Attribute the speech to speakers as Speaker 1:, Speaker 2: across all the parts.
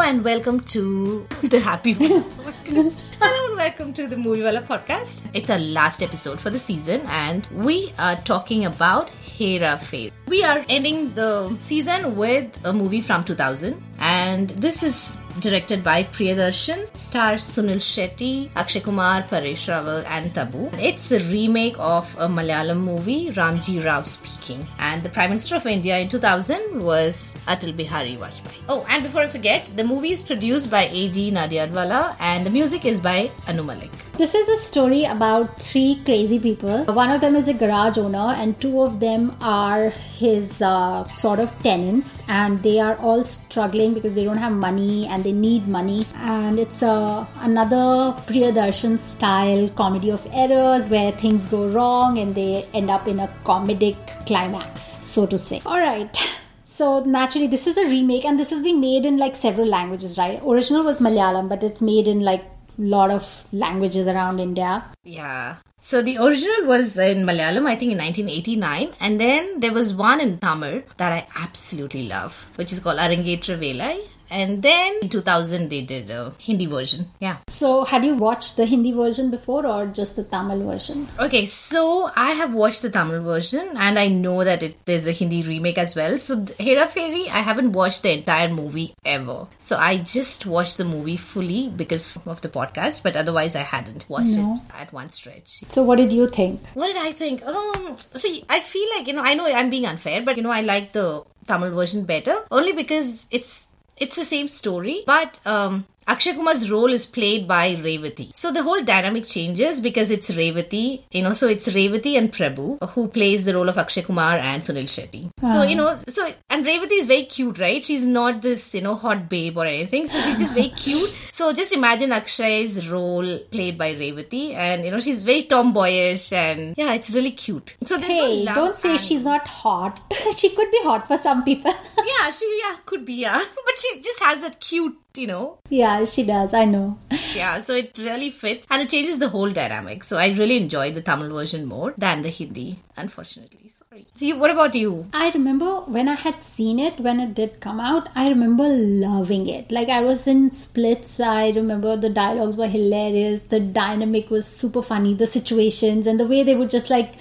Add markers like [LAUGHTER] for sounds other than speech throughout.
Speaker 1: and welcome to [LAUGHS] the Happy Movie Podcast. Hello and welcome to the Movie Wala Podcast. It's our last episode for the season and we are talking about Hera Pheri. We are ending the season with a movie from 2000 and this is directed by Priyadarshan, stars Sunil Shetty, Akshay Kumar, Paresh Rawal, and Tabu. It's a remake of a Malayalam movie, Ramji Rao speaking, and the Prime Minister of India in 2000 was Atal Bihari Vajpayee. Oh, and before I forget, the movie is produced by A.D. Nadiadwala, and the music is by Anu Malik.
Speaker 2: This is a story about three crazy people. One of them is a garage owner, and two of them are his uh, sort of tenants, and they are all struggling because they don't have money and they need money. And it's uh, another Priyadarshan style comedy of errors where things go wrong and they end up in a comedic climax, so to say. All right. So naturally, this is a remake, and this is being made in like several languages, right? Original was Malayalam, but it's made in like lot of languages around India.
Speaker 1: Yeah. So the original was in Malayalam, I think in 1989, and then there was one in Tamil that I absolutely love, which is called Arangetra Velai. And then in 2000 they did a Hindi version. Yeah.
Speaker 2: So had you watched the Hindi version before or just the Tamil version?
Speaker 1: Okay, so I have watched the Tamil version and I know that it, there's a Hindi remake as well. So Hera Pheri, I haven't watched the entire movie ever. So I just watched the movie fully because of the podcast, but otherwise I hadn't watched
Speaker 2: No.
Speaker 1: it at one stretch.
Speaker 2: So what did you think?
Speaker 1: What did I think? Um, see, I feel like you know, I know I'm being unfair, but you know, I like the Tamil version better only because it's it's the same story, but um. Akshay Kumar's role is played by Revati. So the whole dynamic changes because it's Revati, you know, so it's Revati and Prabhu who plays the role of Akshay Kumar and Sunil Shetty. So, ah. you know, so, and Revati is very cute, right? She's not this, you know, hot babe or anything. So she's just very cute. [SIGHS] So just imagine Akshay's role played by Revati and, you know, she's very tomboyish and yeah, it's really cute. So no
Speaker 2: Hey, don't say
Speaker 1: and-
Speaker 2: she's not hot. [LAUGHS] she could be hot for some people.
Speaker 1: Yeah, she, yeah, could be, yeah. [LAUGHS] But she just has that cute, you know,
Speaker 2: yeah, she does. I know.
Speaker 1: Yeah, so it really fits and it changes the whole dynamic. So I really enjoyed the Tamil version more than the Hindi, unfortunately. Sorry. See, what about you?
Speaker 2: I remember when I had seen it when it did come out, I remember loving it. Like I was in splits. I remember the dialogues were hilarious. The dynamic was super funny. The situations and the way they would just like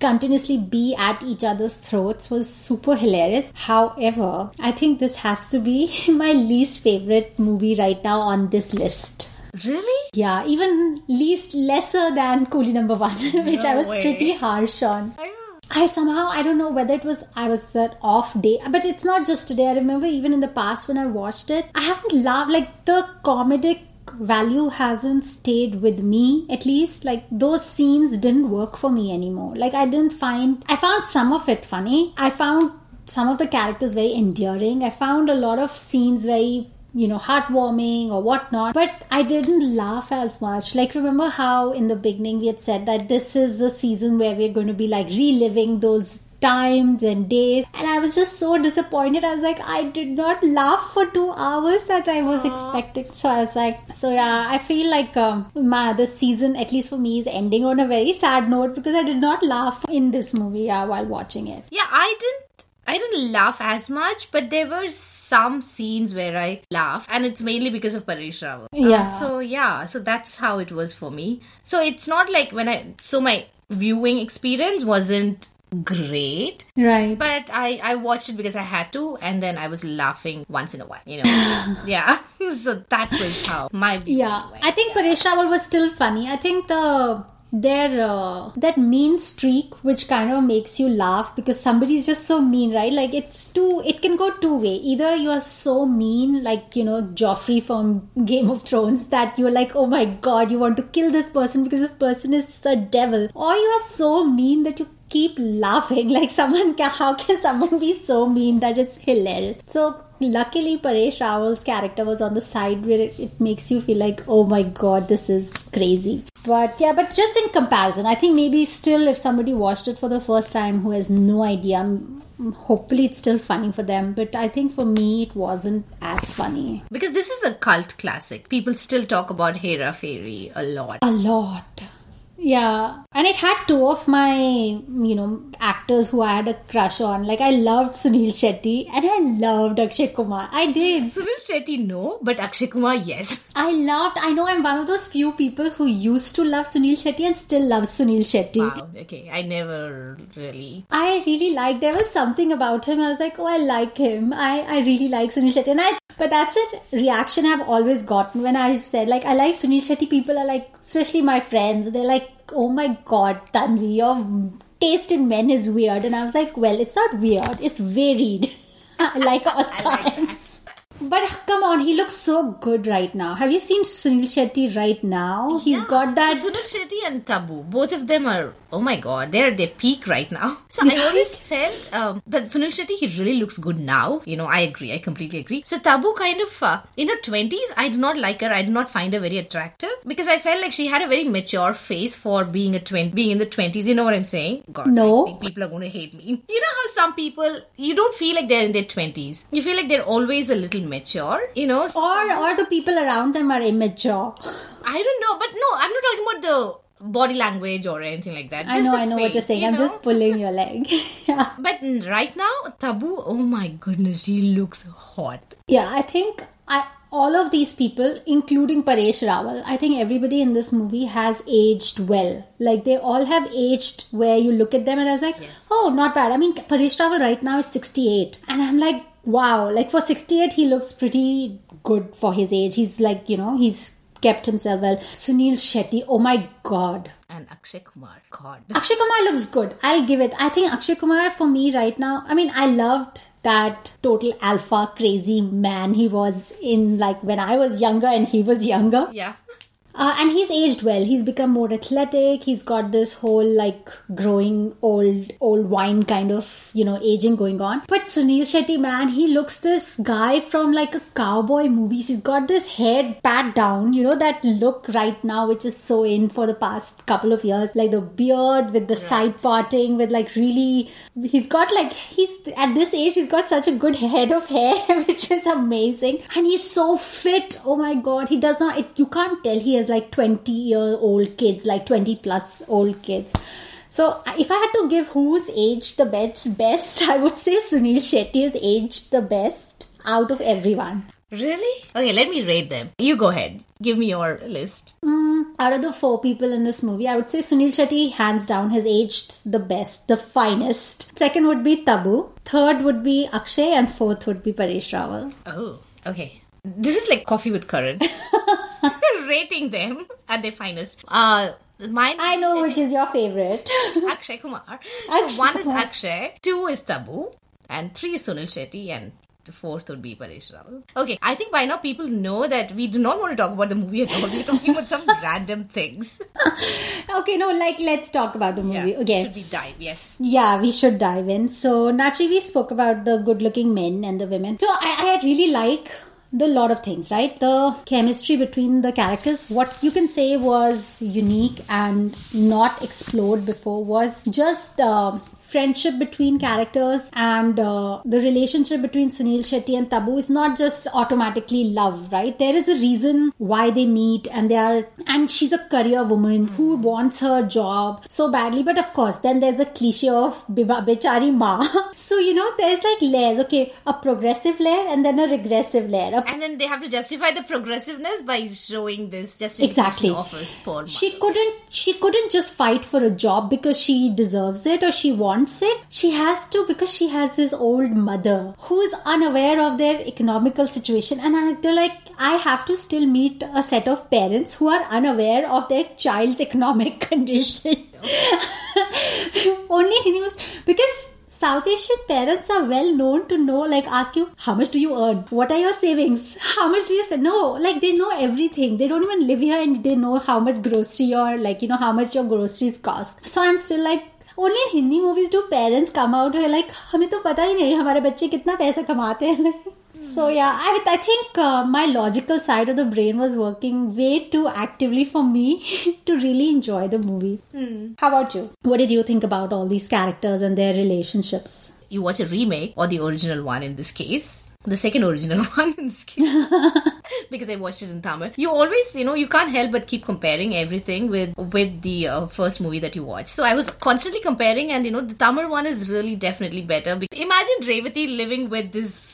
Speaker 2: continuously be at each other's throats was super hilarious. However, I think this has to be [LAUGHS] my least favorite movie right now on this list.
Speaker 1: Really?
Speaker 2: Yeah, even least lesser than Coolie number one, [LAUGHS] which I was
Speaker 1: way.
Speaker 2: pretty harsh on.
Speaker 1: Oh,
Speaker 2: I somehow I don't know whether it was I was an off day, but it's not just today. I remember even in the past when I watched it, I haven't laughed like the comedic value hasn't stayed with me at least like those scenes didn't work for me anymore like i didn't find i found some of it funny i found some of the characters very endearing i found a lot of scenes very you know, heartwarming or whatnot. But I didn't laugh as much. Like, remember how in the beginning we had said that this is the season where we're going to be like reliving those times and days and i was just so disappointed i was like i did not laugh for two hours that i was expecting so i was like so yeah i feel like um, my the season at least for me is ending on a very sad note because i did not laugh in this movie yeah, while watching it
Speaker 1: Yeah, I didn't. I didn't laugh as much, but there were some scenes where I laughed, and it's mainly because of Paresh Rawal. Uh,
Speaker 2: Yeah.
Speaker 1: so yeah, so that's how it was for me. So it's not like when I. So my viewing experience wasn't great,
Speaker 2: right
Speaker 1: but I I watched it because I had to, and then I was laughing once in a while. You know. [LAUGHS] yeah. [LAUGHS] so that was how my
Speaker 2: Yeah. I think Paresh Rawal was still funny. I think the their uh, that mean streak which kind of makes you laugh because somebody's just so mean right like it's too it can go two way either you are so mean like you know joffrey from [LAUGHS] game of thrones that you're like oh my god you want to kill this person because this person is a devil or you are so mean that you keep laughing. Like someone can, how can someone be so mean? That it's hilarious. So luckily paresh rawal's character was on the side where it, it makes you feel like oh my god this is crazy. But yeah but just in comparison i think maybe still if somebody watched it for the first time who has no idea hopefully it's still funny for them. But i think for me it wasn't as funny.
Speaker 1: Because this is a cult classic. People still talk about Hera Pheri a lot.
Speaker 2: a lot Yeah, and it had two of my, you know, actors who I had a crush on. Like I loved Sunil Shetty and I loved Akshay Kumar. I did.
Speaker 1: Sunil Shetty, no, but Akshay Kumar, yes.
Speaker 2: I loved. I know I'm one of those few people who used to love Sunil Shetty and still loves Sunil Shetty.
Speaker 1: Wow. Okay, I never really.
Speaker 2: I really liked. There was something about him. I was like, oh, I like him. I I really like Sunil Shetty, and I. But that's a reaction I've always gotten when I said like I like Sunil Shetty. People are like, especially my friends, they're like, oh my god, Tanvi, your taste in men is weird. And I was like, well, it's not weird. It's varied. [LAUGHS] Like all [LAUGHS]
Speaker 1: I like
Speaker 2: kinds. But come on, he looks so good right now. Have you seen Sunil Shetty right now? He's
Speaker 1: Yeah.
Speaker 2: got that.
Speaker 1: So Sunil Shetty and Tabu, both of them are, oh my god, they're at their peak right now. [LAUGHS] So I always felt, um, but Sunil Shetty, he really looks good now. You know, I agree, I completely agree. So Tabu kind of, uh, in her 20s, I did not like her, I did not find her very attractive because I felt like she had a very mature face for being a twin, being in the 20s. You know what I'm saying? God,
Speaker 2: No.
Speaker 1: I think people are going to hate me. You know how some people, you don't feel like they're in their 20s. You feel like they're always a little mature, you know?
Speaker 2: Or or the people around them are immature.
Speaker 1: I don't know, but no, I'm not talking about the body language or anything like that.
Speaker 2: I know, I know what you're saying.
Speaker 1: you
Speaker 2: I'm just [LAUGHS] pulling your leg. [LAUGHS] yeah.
Speaker 1: But right now, Tabu, oh my goodness, she looks hot.
Speaker 2: Yeah, I think I all of these people, including Paresh Rawal, I think everybody in this movie has aged well. Like they all have aged where you look at them and I was like,
Speaker 1: Yes.
Speaker 2: oh, not bad. I mean, Paresh Rawal right now is 68, and I'm like, wow. Like for 68, he looks pretty good for his age. He's like, you know, he's kept himself well. Sunil Shetty, oh my god.
Speaker 1: And Akshay Kumar, God.
Speaker 2: Akshay Kumar looks good. I'll give it. I think Akshay Kumar for me right now. I mean, I loved that total alpha crazy man he was in like when I was younger and he was younger.
Speaker 1: Yeah. [LAUGHS]
Speaker 2: Uh, and he's aged well. He's become more athletic. He's got this whole like growing old, old wine kind of, you know, aging going on. But Sunil Shetty, man, he looks this guy from like a cowboy movies. He's got this head pat down, you know, that look right now, which is so in for the past couple of years. Like the beard with the side parting, with like really, he's got like, he's at this age, he's got such a good head of hair, [LAUGHS] which is amazing. And he's so fit. Oh my god, he does not, it, you can't tell he has like 20 year old kids, like 20 plus old kids. So if I had to give who's aged the best, best, [LAUGHS] I would say Sunil Shetty is aged the best out of everyone.
Speaker 1: Really? Okay, let me rate them. You go ahead. Give me your list.
Speaker 2: Mm, out of the four people in this movie, I would say Sunil Shetty, hands down, has aged the best, the finest. Second would be Tabu. Third would be Akshay, and fourth would be Paresh Rawal.
Speaker 1: Oh, okay. This is like Coffee with Karan. [LAUGHS] [LAUGHS] Rating them at their finest. Uh, mine.
Speaker 2: I know which is your favorite. [LAUGHS]
Speaker 1: Akshay Kumar.
Speaker 2: Akshay
Speaker 1: so one is Akshay, two is Tabu, and three is Sunil Shetty, and the fourth would be Paresh Rawal. Okay, I think by now people know that we do not want to talk about the movie at all. We're talking about some [LAUGHS] random things.
Speaker 2: okay, no, like let's talk about the movie
Speaker 1: Yeah,
Speaker 2: again.
Speaker 1: Should we dive? Yes.
Speaker 2: Yeah, we should dive in. So, naturally, we spoke about the good looking men and the women. So, I, I really like the lot of things, right? The chemistry between the characters, what you can say was unique and not explored before was just. Uh, friendship between characters and uh, the relationship between Sunil Shetty and Tabu is not just automatically love, right? There is a reason why they meet and they are, and she's a career woman who wants her job so badly. But of course, then there's a cliche of biba- Bechari Ma. [LAUGHS] so, you know, there's like layers, okay, a progressive layer and then a regressive layer. A
Speaker 1: And then they have to justify the progressiveness by showing this justification
Speaker 2: Exactly.
Speaker 1: of his poor
Speaker 2: she couldn't she couldn't just fight for a job because she deserves it or she wants it she has to because she has this old mother who is unaware of their economical situation and they're like i have to still meet a set of parents who are unaware of their child's economic [LAUGHS] condition only was because South Asian parents are well known to know, like, ask you, how much do you earn? What are your savings? [LAUGHS] How much do you say? No, like, they know everything. They don't even live here and they know how much grocery or, like, you know, how much your groceries cost. So I'm still like, only in Hindi movies do parents come out who are like, हमें तो पता ही नहीं हमारे बच्चे कितना पैसा कमाते हैं [LAUGHS] So yeah, I, I think uh, my logical side of the brain was working way too actively for me [LAUGHS] to really enjoy the movie. How about you? What did you think about all these characters and their relationships?
Speaker 1: You watch a remake or the original one in this case. the second original [LAUGHS] one in this case, [LAUGHS] because I watched it in Tamil. You always, you know, you can't help but keep comparing everything with with the uh, first movie that you watch. So I was constantly comparing, and you know, the Tamil one is really definitely better. Be- Imagine Revati living with this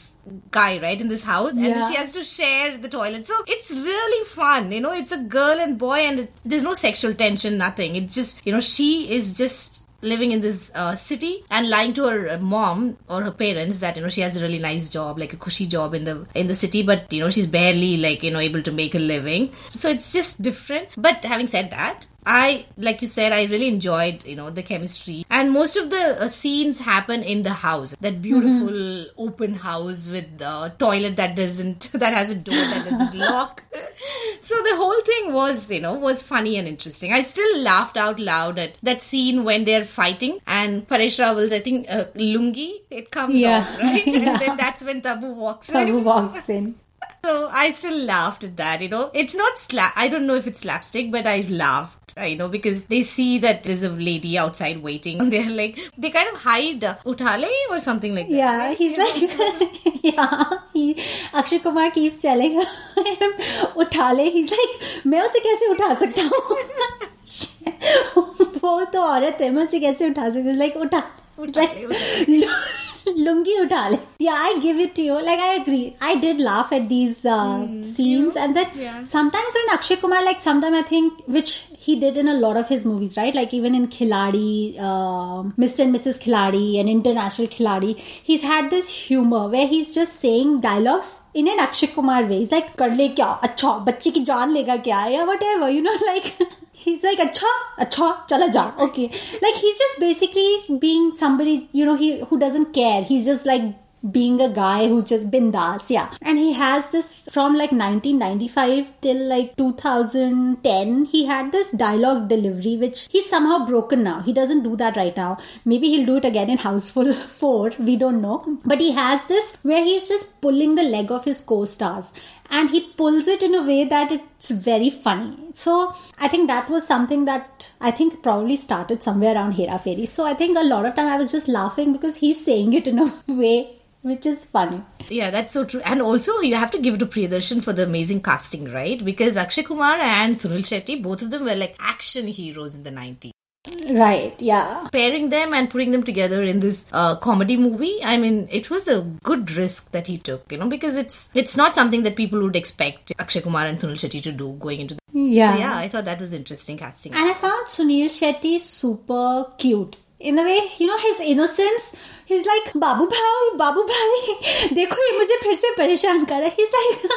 Speaker 1: guy right in this house and
Speaker 2: Yeah.
Speaker 1: she has to share the toilet so it's really fun you know it's a girl and boy and it, there's no sexual tension nothing it's just you know she is just living in this uh, city and lying to her uh, mom or her parents that you know she has a really nice job like a cushy job in the in the city but you know she's barely like you know able to make a living. So it's just different. But having said that I, like you said, I really enjoyed, you know, the chemistry. And most of the uh, scenes happen in the house. That beautiful open house with the toilet that doesn't, [LAUGHS] that has a door that doesn't [LAUGHS] lock. So the whole thing was, you know, was funny and interesting. I still laughed out loud at that scene when they're fighting and Paresh Rawal's, I think, uh, lungi, it comes
Speaker 2: Yeah.
Speaker 1: off, right? [LAUGHS]
Speaker 2: Yeah.
Speaker 1: And then that's when Tabu walks in.
Speaker 2: Tabu walks in.
Speaker 1: So I still laughed at that, you know. It's not slap. I don't know if it's slapstick, but I laughed, uh, you know, because they see that there's a lady outside waiting. And they're like, they kind of hide uh, utale or something like that.
Speaker 2: Yeah, he's like, [LAUGHS] yeah. He Akshay Kumar keeps telling him, उठा ले. He's like, मैं उसे कैसे उठा सकता हूँ? [LAUGHS] वो तो औरत है मैं उसे कैसे उठा सकती हूँ? Like उठा. It's
Speaker 1: उठा
Speaker 2: like,
Speaker 1: ले,
Speaker 2: lungi utale. Yeah, I give it to you. Like, I agree. I did laugh at these uh, mm, scenes. You? And then
Speaker 1: yeah.
Speaker 2: sometimes when Akshay Kumar, like, sometimes I think, which he did in a lot of his movies, right? Like, even in Khiladi, uh, Mr. and Mrs. Khiladi, and International Khiladi, he's had this humor where he's just saying dialogues in an Akshay Kumar way. He's like, कर ले क्या? अच्छा, बच्चे की जान लेगा क्या? Yeah, whatever, you know, like. He's like, अच्छा, अच्छा, चला जा. Okay. Like, he's just basically being somebody, you know, he who doesn't care. He's just like being a guy who's just bindas, yeah. And he has this from like 1995 till like 2010. He had this dialogue delivery, which he's somehow broken now. He doesn't do that right now. Maybe he'll do it again in Housefull [LAUGHS] 4. We don't know. But he has this where he's just pulling the leg of his co-stars. And he pulls it in a way that it's very funny. So I think that was something that I think probably started somewhere around Hera Pheri. So I think a lot of time I was just laughing because he's saying it in a [LAUGHS] way which is funny.
Speaker 1: Yeah, that's so true. And also, you have to give it to Priyadarshan for the amazing casting, right? Because Akshay Kumar and Sunil Shetty, both of them were like action heroes in the 90s.
Speaker 2: Right, yeah.
Speaker 1: Pairing them and putting them together in this uh, comedy movie, I mean, it was a good risk that he took, you know, because it's it's not something that people would expect Akshay Kumar and Sunil Shetty to do going into the.
Speaker 2: Yeah.
Speaker 1: Yeah, I thought that was interesting casting.
Speaker 2: And I found Sunil Shetty super cute. In the way, you know, his innocence, he is like Babu Bhai Babu Bhai देखो ये मुझे फिर से परेशान कर रहा है he is like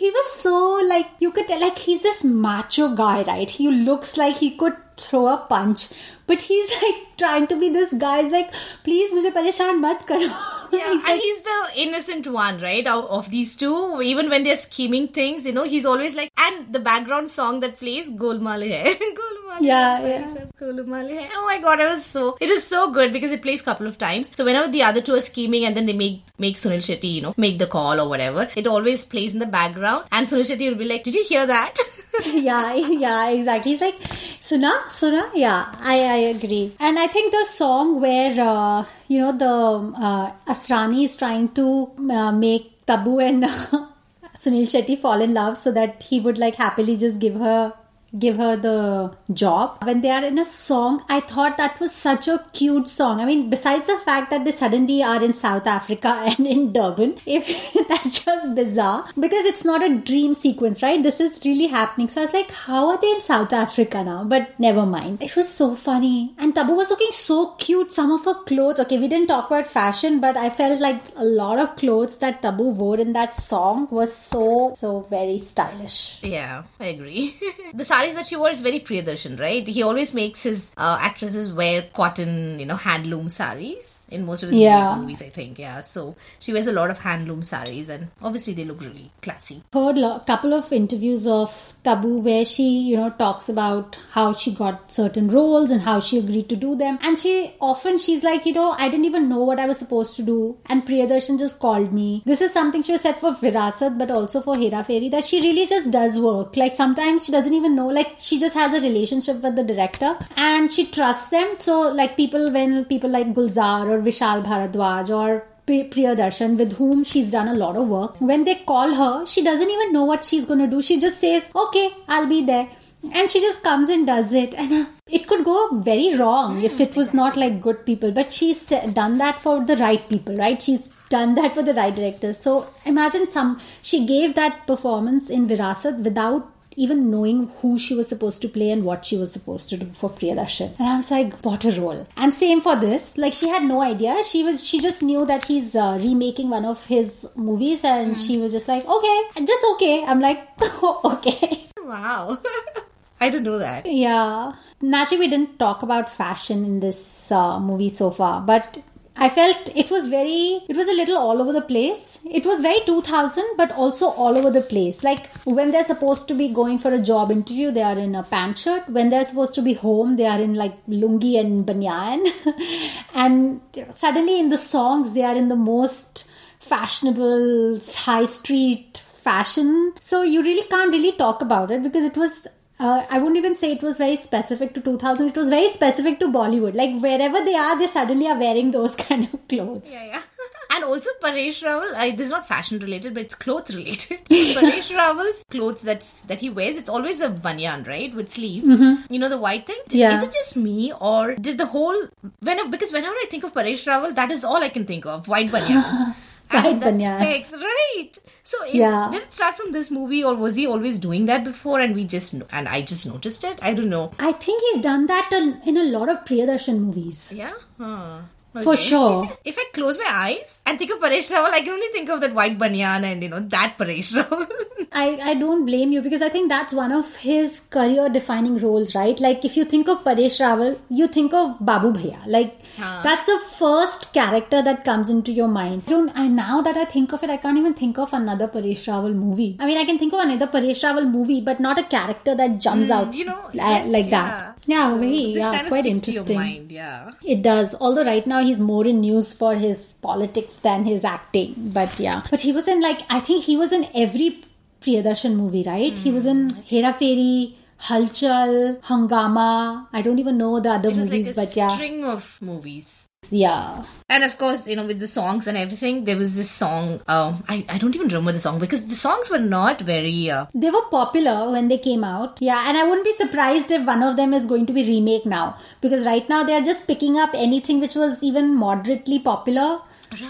Speaker 2: he was so like you can tell like he is this macho guy right he looks like he could throw a punch but he is like trying to be this guy is like please मुझे परेशान मत करो
Speaker 1: yeah,
Speaker 2: he's, like,
Speaker 1: he's the innocent one right Out of these two even when they're scheming things you know he's always like and the background song that plays golmal hai golmal
Speaker 2: yeah,
Speaker 1: hai,
Speaker 2: yeah.
Speaker 1: golmal hai. oh my god it was so it is so good because it plays couple of times So whenever the other two are scheming and then they make make Sunil Shetty, you know, make the call or whatever, it always plays in the background, and Sunil Shetty will be like, "Did you hear that?" [LAUGHS]
Speaker 2: yeah, yeah, exactly. He's like, Suna, Suna, yeah, I, I agree. And I think the song where, uh, you know, the uh, Asrani is trying to uh, make Tabu and [LAUGHS] Sunil Shetty fall in love so that he would like happily just give her give her the job. When they are in a song i thought that was such a cute song. I mean besides the fact that they suddenly are in south africa [LAUGHS] and in durban if [LAUGHS] that's just bizarre because it's not a dream sequence right? This is really happening. So i was like how are they in south africa now? But never mind. It was so funny. And tabu was looking so cute. Some of her clothes okay we didn't talk about fashion but i felt like a lot of clothes that tabu wore in that song was so so very stylish.
Speaker 1: Yeah, I agree. [LAUGHS] the saris that she wore is very Priyadarshan, right? He always makes his uh, actresses wear cotton, you know, handloom saris in most of his
Speaker 2: Yeah.
Speaker 1: movies, I think. Yeah, so she wears a lot of handloom saris, and obviously they look really classy.
Speaker 2: heard a couple of interviews of Tabu where she, you know, talks about how she got certain roles and how she agreed to do them. And she often she's like, you know, I didn't even know what I was supposed to do. And Priyadarshan just called me. This is something she was said for Virasat, but also for Hera Pheri that she really just does work. Like sometimes she doesn't even know. Like she just has a relationship with the director and she trusts them. So like people when people like Gulzar or Vishal Bhardwaj or Pri- Priyadarshan, with whom she's done a lot of work, when they call her, she doesn't even know what she's going to do. She just says, "Okay, I'll be there." And she just comes and does it, and uh, it could go very wrong if it was not like good people. But she's done that for the right people, right? She's done that for the right directors. So imagine some she gave that performance in Virasat without even knowing who she was supposed to play and what she was supposed to do for Priyadarshan. And I was like, what a role. And same for this. Like she had no idea. She was she just knew that he's uh, remaking one of his movies and she was just like, okay, just okay. I'm like, [LAUGHS] okay.
Speaker 1: Wow. [LAUGHS] I didn't know that.
Speaker 2: Yeah. Naturally, we didn't talk about fashion in this uh, movie so far, but I felt it was very, it was a little all over the place. It was very 2000, but also all over the place. Like when they're supposed to be going for a job interview, they are in a pant shirt. When they're supposed to be home, they are in like lungi and banyan. [LAUGHS] and suddenly in the songs, they are in the most fashionable high street fashion. So you really can't really talk about it because it was uh, I wouldn't even say it was very specific to 2000. It was very specific to Bollywood. Like wherever they are, they suddenly are wearing those [LAUGHS] kind of clothes.
Speaker 1: Yeah, yeah. [LAUGHS] And also Paresh Rawal, I, this is not fashion related, but it's clothes related. [LAUGHS] Paresh Rawal's clothes that that he wears, it's always a banyan, right, with sleeves. You know the white thing.
Speaker 2: Yeah.
Speaker 1: Is it just me, or did the whole when because whenever I think of Paresh Rawal, that is all I can think of white banyan. And that's
Speaker 2: banyan.
Speaker 1: specs, right? So is,
Speaker 2: Yeah.
Speaker 1: did it start from this movie, or was he always doing that before, and we just and I just noticed it? I don't know.
Speaker 2: I think he's done that in in a lot of Priyadarshan movies.
Speaker 1: Yeah. Huh.
Speaker 2: For sure.
Speaker 1: If I close my eyes and think of Paresh Rawal, I can only think of that white banyan and you know that Paresh Rawal. [LAUGHS]
Speaker 2: I, I don't blame you because I think that's one of his career defining roles, right? Like if you think of Paresh Rawal, you think of Babu Bhaiya. Like
Speaker 1: Huh.
Speaker 2: that's the first character that comes into your mind. I don't I now that I think of it, I can't even think of another Paresh Rawal movie. I mean I can think of another Paresh Rawal movie, but not a character that jumps out
Speaker 1: Mm, you know,
Speaker 2: li- like
Speaker 1: yeah.
Speaker 2: that. Yeah,
Speaker 1: So
Speaker 2: very yeah, quite interesting.
Speaker 1: mind, yeah.
Speaker 2: It does. Although right now he's more in news for his politics than his acting. But yeah. But he was in like I think he was in every Priyadarshan movie, right? He was in
Speaker 1: Hmm.
Speaker 2: Hera Pheri, Hulchul, Hungama. I don't even know the other movies,
Speaker 1: like a
Speaker 2: but yeah.
Speaker 1: string of movies.
Speaker 2: Yeah.
Speaker 1: And of course, you know, with the songs and everything, there was this song. Um, I, I don't even remember the song because the songs were not very. Uh,
Speaker 2: They were popular when they came out. Yeah, and I wouldn't be surprised if one of them is going to be remake now. Because right now they are just picking up anything which was even moderately popular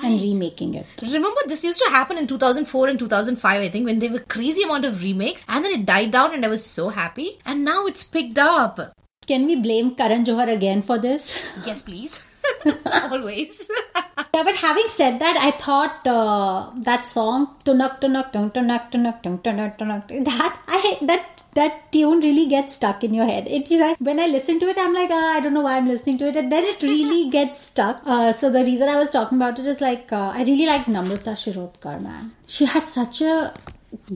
Speaker 2: and remaking it.
Speaker 1: remember, this used to happen in 2004 and 2005, I think, when there were crazy amount of remakes, and then it died down, and I was so happy. And now it's picked up.
Speaker 2: Can we blame Karan Johar again for this?
Speaker 1: Yes, please. [LAUGHS] [LAUGHS] Always. [LAUGHS]
Speaker 2: Yeah, but having said that, I thought uh, that song "Tunak Tunak Tung Tunak Tunak Tung Tunak Tunak" that I that that tune really gets stuck in your head. It is like when I listen to it, I'm like, ah, I don't know why I'm listening to it, and then it really [LAUGHS] gets stuck. Uh, so the reason I was talking about it is like uh, I really like Namrata Shirodkar, man. She had such a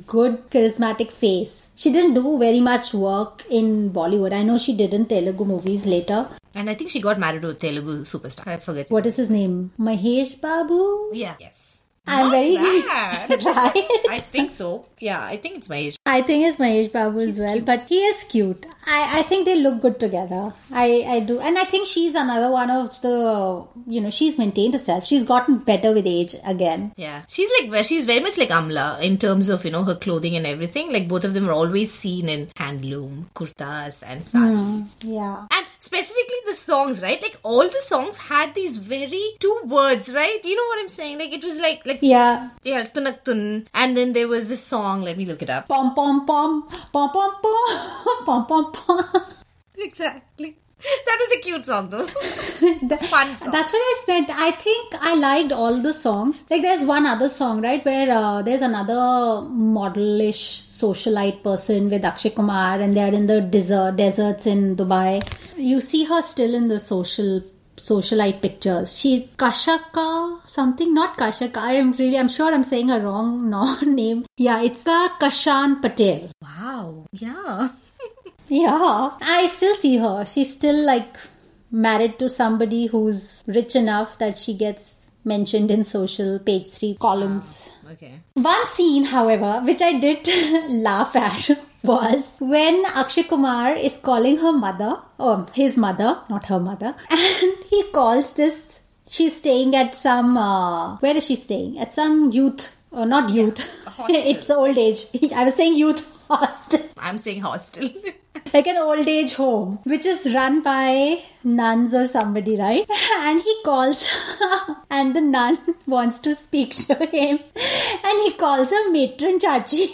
Speaker 2: good charismatic face. She didn't do very much work in Bollywood. I know she did in Telugu movies later.
Speaker 1: and I think she got married to a Telugu superstar. I forget.
Speaker 2: What is his name? Mahesh Babu.
Speaker 1: Yeah. Yes.
Speaker 2: I'm
Speaker 1: Not
Speaker 2: very
Speaker 1: bad. [LAUGHS]
Speaker 2: right.
Speaker 1: I think so. Yeah, I think it's Mahesh.
Speaker 2: I think it's Mahesh Babu as well, but he is cute. I, I think they look good together. I, I do. And I think she's another one of the, you know, she's maintained herself. She's gotten better with age again.
Speaker 1: Yeah, she's like she's very much like Amla in terms of you know her clothing and everything. Like both of them are always seen in handloom, kurtas, and saris.
Speaker 2: Hmm, yeah.
Speaker 1: And specifically the songs, right? Like all the songs had these very two words, right? You know what I'm saying? Like it was like like
Speaker 2: Yeah.
Speaker 1: yeah, tunak tun, and then there was this song. Let me look it up.
Speaker 2: Pom pom pom. Pom pom pom. [LAUGHS] Pom pom pom.
Speaker 1: Exactly. [LAUGHS] That was a cute song though. [LAUGHS]
Speaker 2: That-
Speaker 1: Fun song.
Speaker 2: That's what I spent. I think I liked all the songs. Like there's one other song, right, where uh, there's another modelish socialite person with Akshay Kumar, and they're in the desert deserts in Dubai. You see her still in the social socialite pictures. She's Kashaka something, not Kashaka. I am really, I'm sure I'm saying a wrong no, [LAUGHS] name. Yeah, it's the Kashan Patel.
Speaker 1: Wow. Yeah.
Speaker 2: Yeah, I still see her. She's still like married to somebody who's rich enough that she gets mentioned in social page three columns.
Speaker 1: Okay.
Speaker 2: One scene, however, which I did [LAUGHS] laugh at [LAUGHS] was when Akshay Kumar is calling her mother, or his mother, not her mother, [LAUGHS] and he calls this she's staying at some uh, where is she staying at some youth uh, not youth
Speaker 1: hostel.
Speaker 2: it's old age i was saying youth hostel
Speaker 1: I'm saying hostel. [LAUGHS]
Speaker 2: like an old age home which is run by nuns or somebody right [LAUGHS] and he calls [LAUGHS] and the nun wants to speak to him and he calls her matron chachi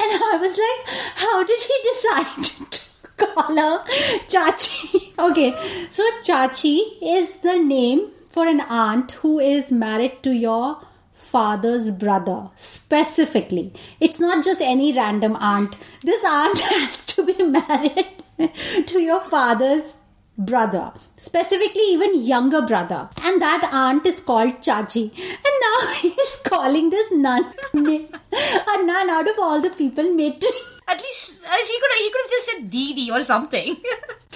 Speaker 2: and I was like, how did he decide to call her Chachi? Okay, so Chachi is the name for an aunt who is married to your father's brother specifically. It's not just any random aunt. This aunt [LAUGHS] has to be married [LAUGHS] to your father's brother, specifically even younger brother, and that aunt is called Chachi. And now [LAUGHS] he's calling this nun, a nun out of all the people, matron.
Speaker 1: At least uh, she could he could have just said Didi or something.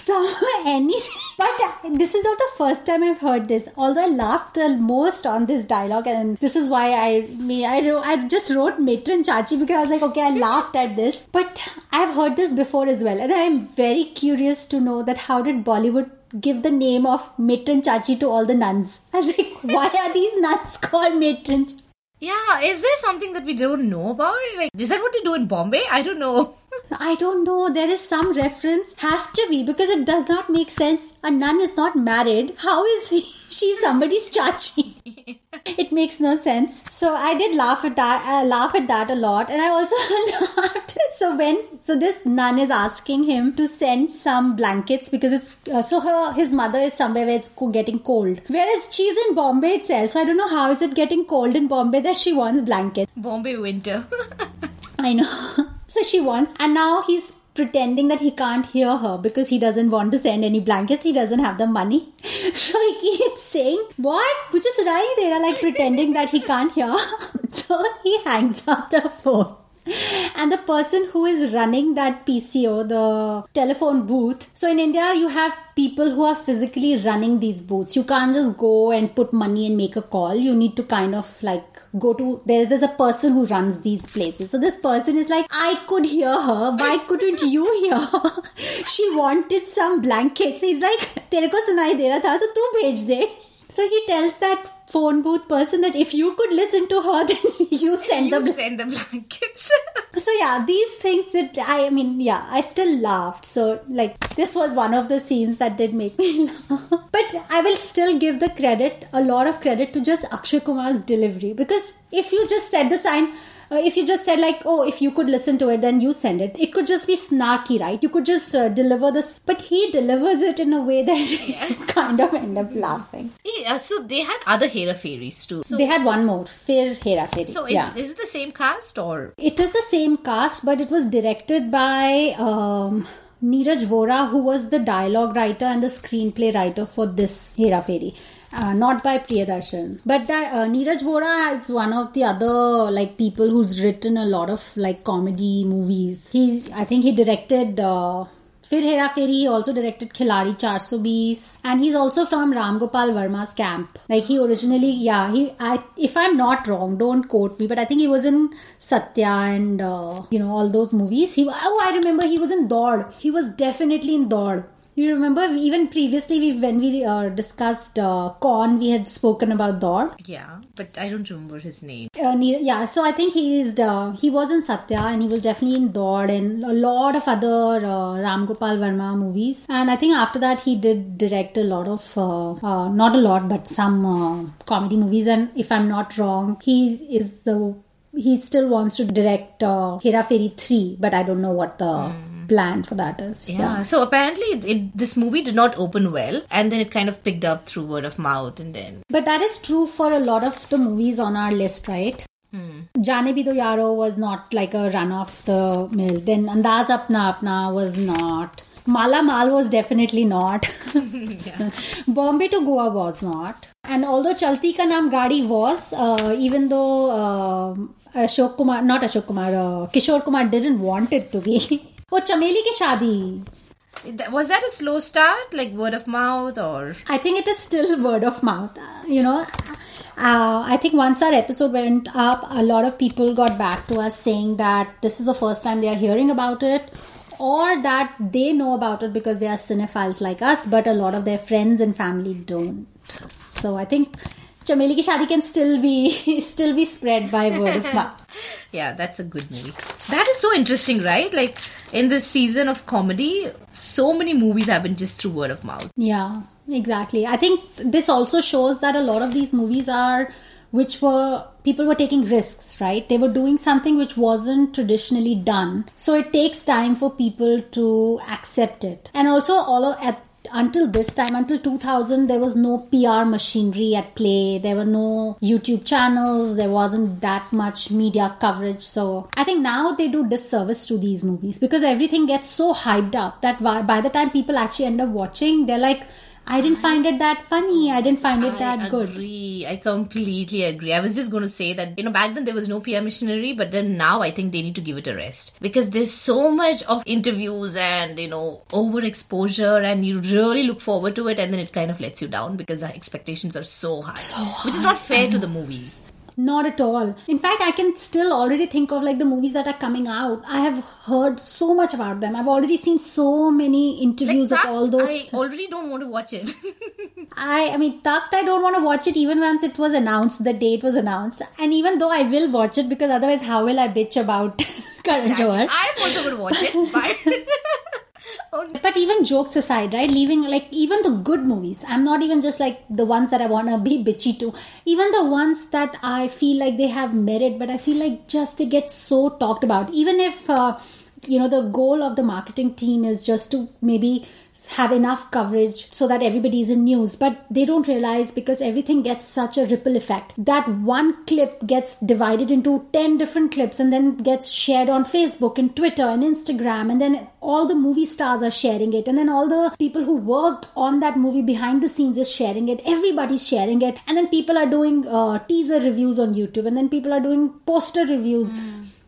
Speaker 2: So [LAUGHS] any, but uh, this is not the first time I've heard this. Although I laughed the most on this dialogue, and this is why I me I wrote, I just wrote matron Chachi because I was like, okay, I laughed at this. But I've heard this before as well, and I am very curious to know that how did Bollywood give the name of matron Chachi to all the nuns? I was like, [LAUGHS] why are these nuns called matron?
Speaker 1: yeah, is there something that we don't know about? Like, is that what they do in Bombay? I don't know. [LAUGHS]
Speaker 2: I don't know. There is some reference. Has to be because it does not make sense. A nun is not married. How is he? [LAUGHS] She's somebody's chachi. [LAUGHS] it makes no sense. So I did laugh at that. I laugh at that a lot, and I also [LAUGHS] laughed. So when so this nun is asking him to send some blankets because it's uh, so her his mother is somewhere where it's getting cold. Whereas she's in Bombay itself, so I don't know how is it getting cold in Bombay that she wants blankets.
Speaker 1: Bombay winter.
Speaker 2: I know. So she wants, and now he's pretending that he can't hear her because he doesn't want to send any blankets. He doesn't have the money. [LAUGHS] So he keeps saying, What? Which is right there, like pretending that he can't hear. [LAUGHS] So he hangs up the phone and the person who is running that PCO, the telephone booth. So in India, you have people who are physically running these booths. You can't just go and put money and make a call. You need to kind of like go to there, there's a person who runs these places. So this person is like, I could hear her. Why couldn't you hear her? [LAUGHS] she wanted some blankets. He's like, Tere ko sunai de raha tha, to tu bhej de. So he tells that phone booth person that if you could listen to her [LAUGHS] then you send the
Speaker 1: you
Speaker 2: bl-
Speaker 1: send the blankets. [LAUGHS]
Speaker 2: so yeah these things that i mean yeah i still laughed. So like this was one of the scenes that did make me [LAUGHS] laugh. But i will still give the credit a lot of credit to just akshay kumar's delivery. Because if you just said the sign uh, if you just said like oh if you could listen to it then you send it. It could just be snarky right? You could just uh, deliver this. But he delivers it in a way [LAUGHS] that you kind of end up laughing.
Speaker 1: Yeah, so they had other Hera Pheris too. So,
Speaker 2: they had one more. Phir Hera Pheri.
Speaker 1: So is,
Speaker 2: yeah.
Speaker 1: is it the same cast or?
Speaker 2: It is the same cast, but it was directed by um, Neeraj Vora, who was the dialogue writer and the screenplay writer for this Hera Pheri. Uh, not by Priyadarshan, but that uh, Neeraj Vora is one of the other like people who's written a lot of like comedy movies. He, I think, he directed uh, Phir Hera Pheri. He also directed Khiladi 420, and he's also from Ram Gopal Verma's camp. Like he originally, yeah, he. I, if I'm not wrong, don't quote me, but I think he was in Satya and uh, you know all those movies. He, oh, I remember he was in Daud. He was definitely in Daud. You remember even previously we, when we uh, discussed uh, Kaun, we had spoken about Daud.
Speaker 1: yeah? But I don't remember his name.
Speaker 2: Uh, yeah, so I think he is uh, he was in Satya and he was definitely in Daud and a lot of other uh, Ram Gopal Verma movies. And I think after that he did direct a lot of uh, uh, not a lot but some uh, comedy movies. And if I'm not wrong, he is the he still wants to direct uh, Hera Pheri three, but I don't know what the plan for that is.
Speaker 1: Yeah. So apparently, it, it, this movie did not open well, and then it kind of picked up through word of mouth, and then
Speaker 2: But that is true for a lot of the movies on our list, right? Jane Bhi Do Yaro was not like a run off the mill. Then Andaz Apna Apna was not. Mala Mal was definitely not. [LAUGHS] [LAUGHS] Bombay to Goa was not. And although Chalti Ka Naam Gadi was, uh, even though uh, Ashok Kumar, not Ashok Kumar, uh, Kishore Kumar didn't want it to be. [LAUGHS] Chameli Ki Shadi.
Speaker 1: That- was that a slow start, like word of mouth, or
Speaker 2: I think it is still word of mouth. Uh, You know, uh, I think once our episode went up, a lot of people got back to us saying that this is the first time they are hearing about it, or that they know about it because they are cinephiles like us, but a lot of their friends and family don't. So I think Chameli Ki Shadi can still be [LAUGHS] still be spread by word of [LAUGHS] mouth.
Speaker 1: yeah, that's a good movie. That is so interesting, right? Like in this season of comedy, so many movies happen just through word of mouth.
Speaker 2: Yeah, exactly. I think this also shows that a lot of these movies are which were people were taking risks, right? They were doing something which wasn't traditionally done. So it takes time for people to accept it. And also all of, at until this time, until 2000, there was no PR machinery at play. There were no YouTube channels. There wasn't that much media coverage. So I think now they do disservice to these movies because everything gets so hyped up that by the time people actually end up watching, they're like, I didn't find it that funny. I didn't find it that
Speaker 1: I
Speaker 2: good.
Speaker 1: agree. I completely agree. I was just going to say that, you know, back then there was no PR missionary, but then now I think they need to give it a rest because there's so much of interviews and, you know, overexposure and you really look forward to it and then it kind of lets you down because the expectations are so high,
Speaker 2: So
Speaker 1: which is not fair to the movies.
Speaker 2: Not at all. In fact, I can still already think of like the movies that are coming out. I have heard so much about them. I've already seen so many interviews
Speaker 1: Like
Speaker 2: of all those.
Speaker 1: I already don't want to watch it. [LAUGHS]
Speaker 2: I, I mean, Takht, I don't want to watch it even once it was announced, the date was announced. And even though I will watch it because otherwise, how will I bitch about [LAUGHS] Karan Johar?
Speaker 1: I'm also going to watch it, but. [LAUGHS]
Speaker 2: But even jokes aside, right? Leaving like even the good movies. I'm not even just like the ones that I want to be bitchy to. Even the ones that I feel like they have merit, but I feel like just they get so talked about. Even if uh, you know the goal of the marketing team is just to maybe have enough coverage so that everybody is in news. But they don't realize because everything gets such a ripple effect. That one clip gets divided into 10 different clips and then gets shared on facebook and twitter and instagram. And then all the movie stars are sharing it. And then all the people who worked on that movie behind the scenes is sharing it. Everybody's sharing it. And then people are doing uh, teaser reviews on youtube. And then people are doing poster reviews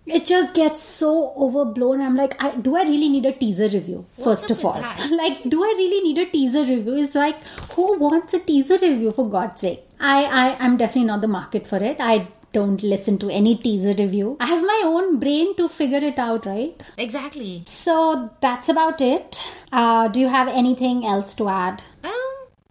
Speaker 2: it just gets so overblown. I'm like, I, do I really need a teaser review? First of all, [LAUGHS] like, do I really need a teaser review? It's like, who wants a teaser review for God's sake? I, I, I'm definitely not the market for it. I don't listen to any teaser review. I have my own brain to figure it out, right?
Speaker 1: exactly.
Speaker 2: So that's about it. Uh, do you have anything else to add?
Speaker 1: Um,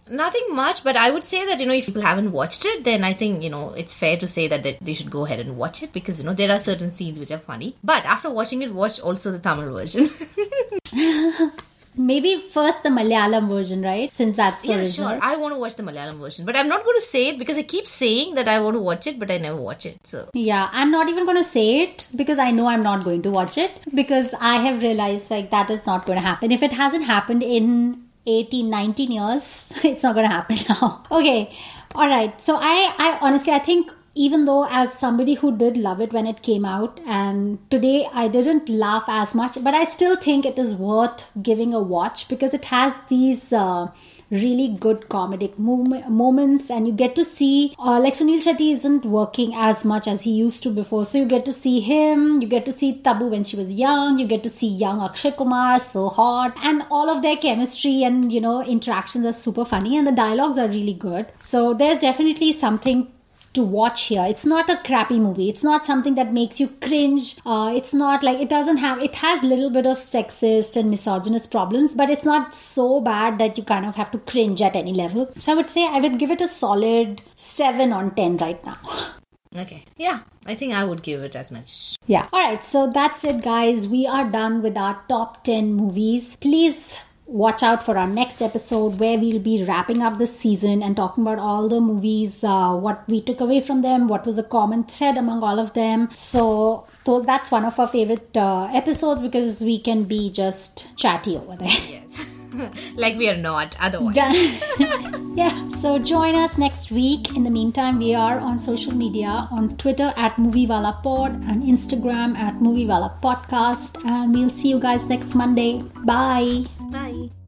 Speaker 1: nothing much, but I would say that you know if people haven't watched it, then I think you know it's fair to say that they, they should go ahead and watch it because you know there are certain scenes which are funny. But after watching it, watch also the Tamil version. [LAUGHS]
Speaker 2: Maybe first the Malayalam version, right? Since that's the
Speaker 1: yeah,
Speaker 2: original.
Speaker 1: sure. I want to watch the Malayalam version, but I'm not going to say it because I keep saying that I want to watch it, but I never watch it. So
Speaker 2: Yeah, I'm not even going to say it because I know I'm not going to watch it because I have realized like that is not going to happen. If it hasn't happened in 18, 19 years, [LAUGHS] it's not going to happen now. [LAUGHS] Okay. All right. So I, I honestly, I think even though as somebody who did love it when it came out and today I didn't laugh as much, but I still think it is worth giving a watch because it has these, uh, really good comedic mom- moments and you get to see uh, like Sunil Shetty isn't working as much as he used to before. So you get to see him you get to see Tabu when she was young you get to see young Akshay Kumar so hot and all of their chemistry and you know interactions are super funny and the dialogues are really good. So there's definitely something to watch here. It's not a crappy movie. It's not something that makes you cringe. Uh, it's not like it doesn't have. It has a little bit of sexist and misogynist problems, but it's not so bad that you kind of have to cringe at any level. So I would say I would give it a solid seven on ten right now. [LAUGHS]
Speaker 1: okay, yeah, I think I would give it as much.
Speaker 2: Yeah. All right. So that's it, guys. We are done with our top 10 movies. Please watch out for our next episode where we'll be wrapping up this season and talking about all the movies, uh, what we took away from them, what was a common thread among all of them. So, so that's one of our favorite uh, episodes because we can be just chatty over there. [LAUGHS]
Speaker 1: Yes, [LAUGHS] like we are not otherwise. [LAUGHS]
Speaker 2: yeah, so join us next week. In the meantime, we are on social media on Twitter at Moviewala Pod and Instagram at Moviewala Podcast. And we'll see you guys next Monday. Bye. Bye.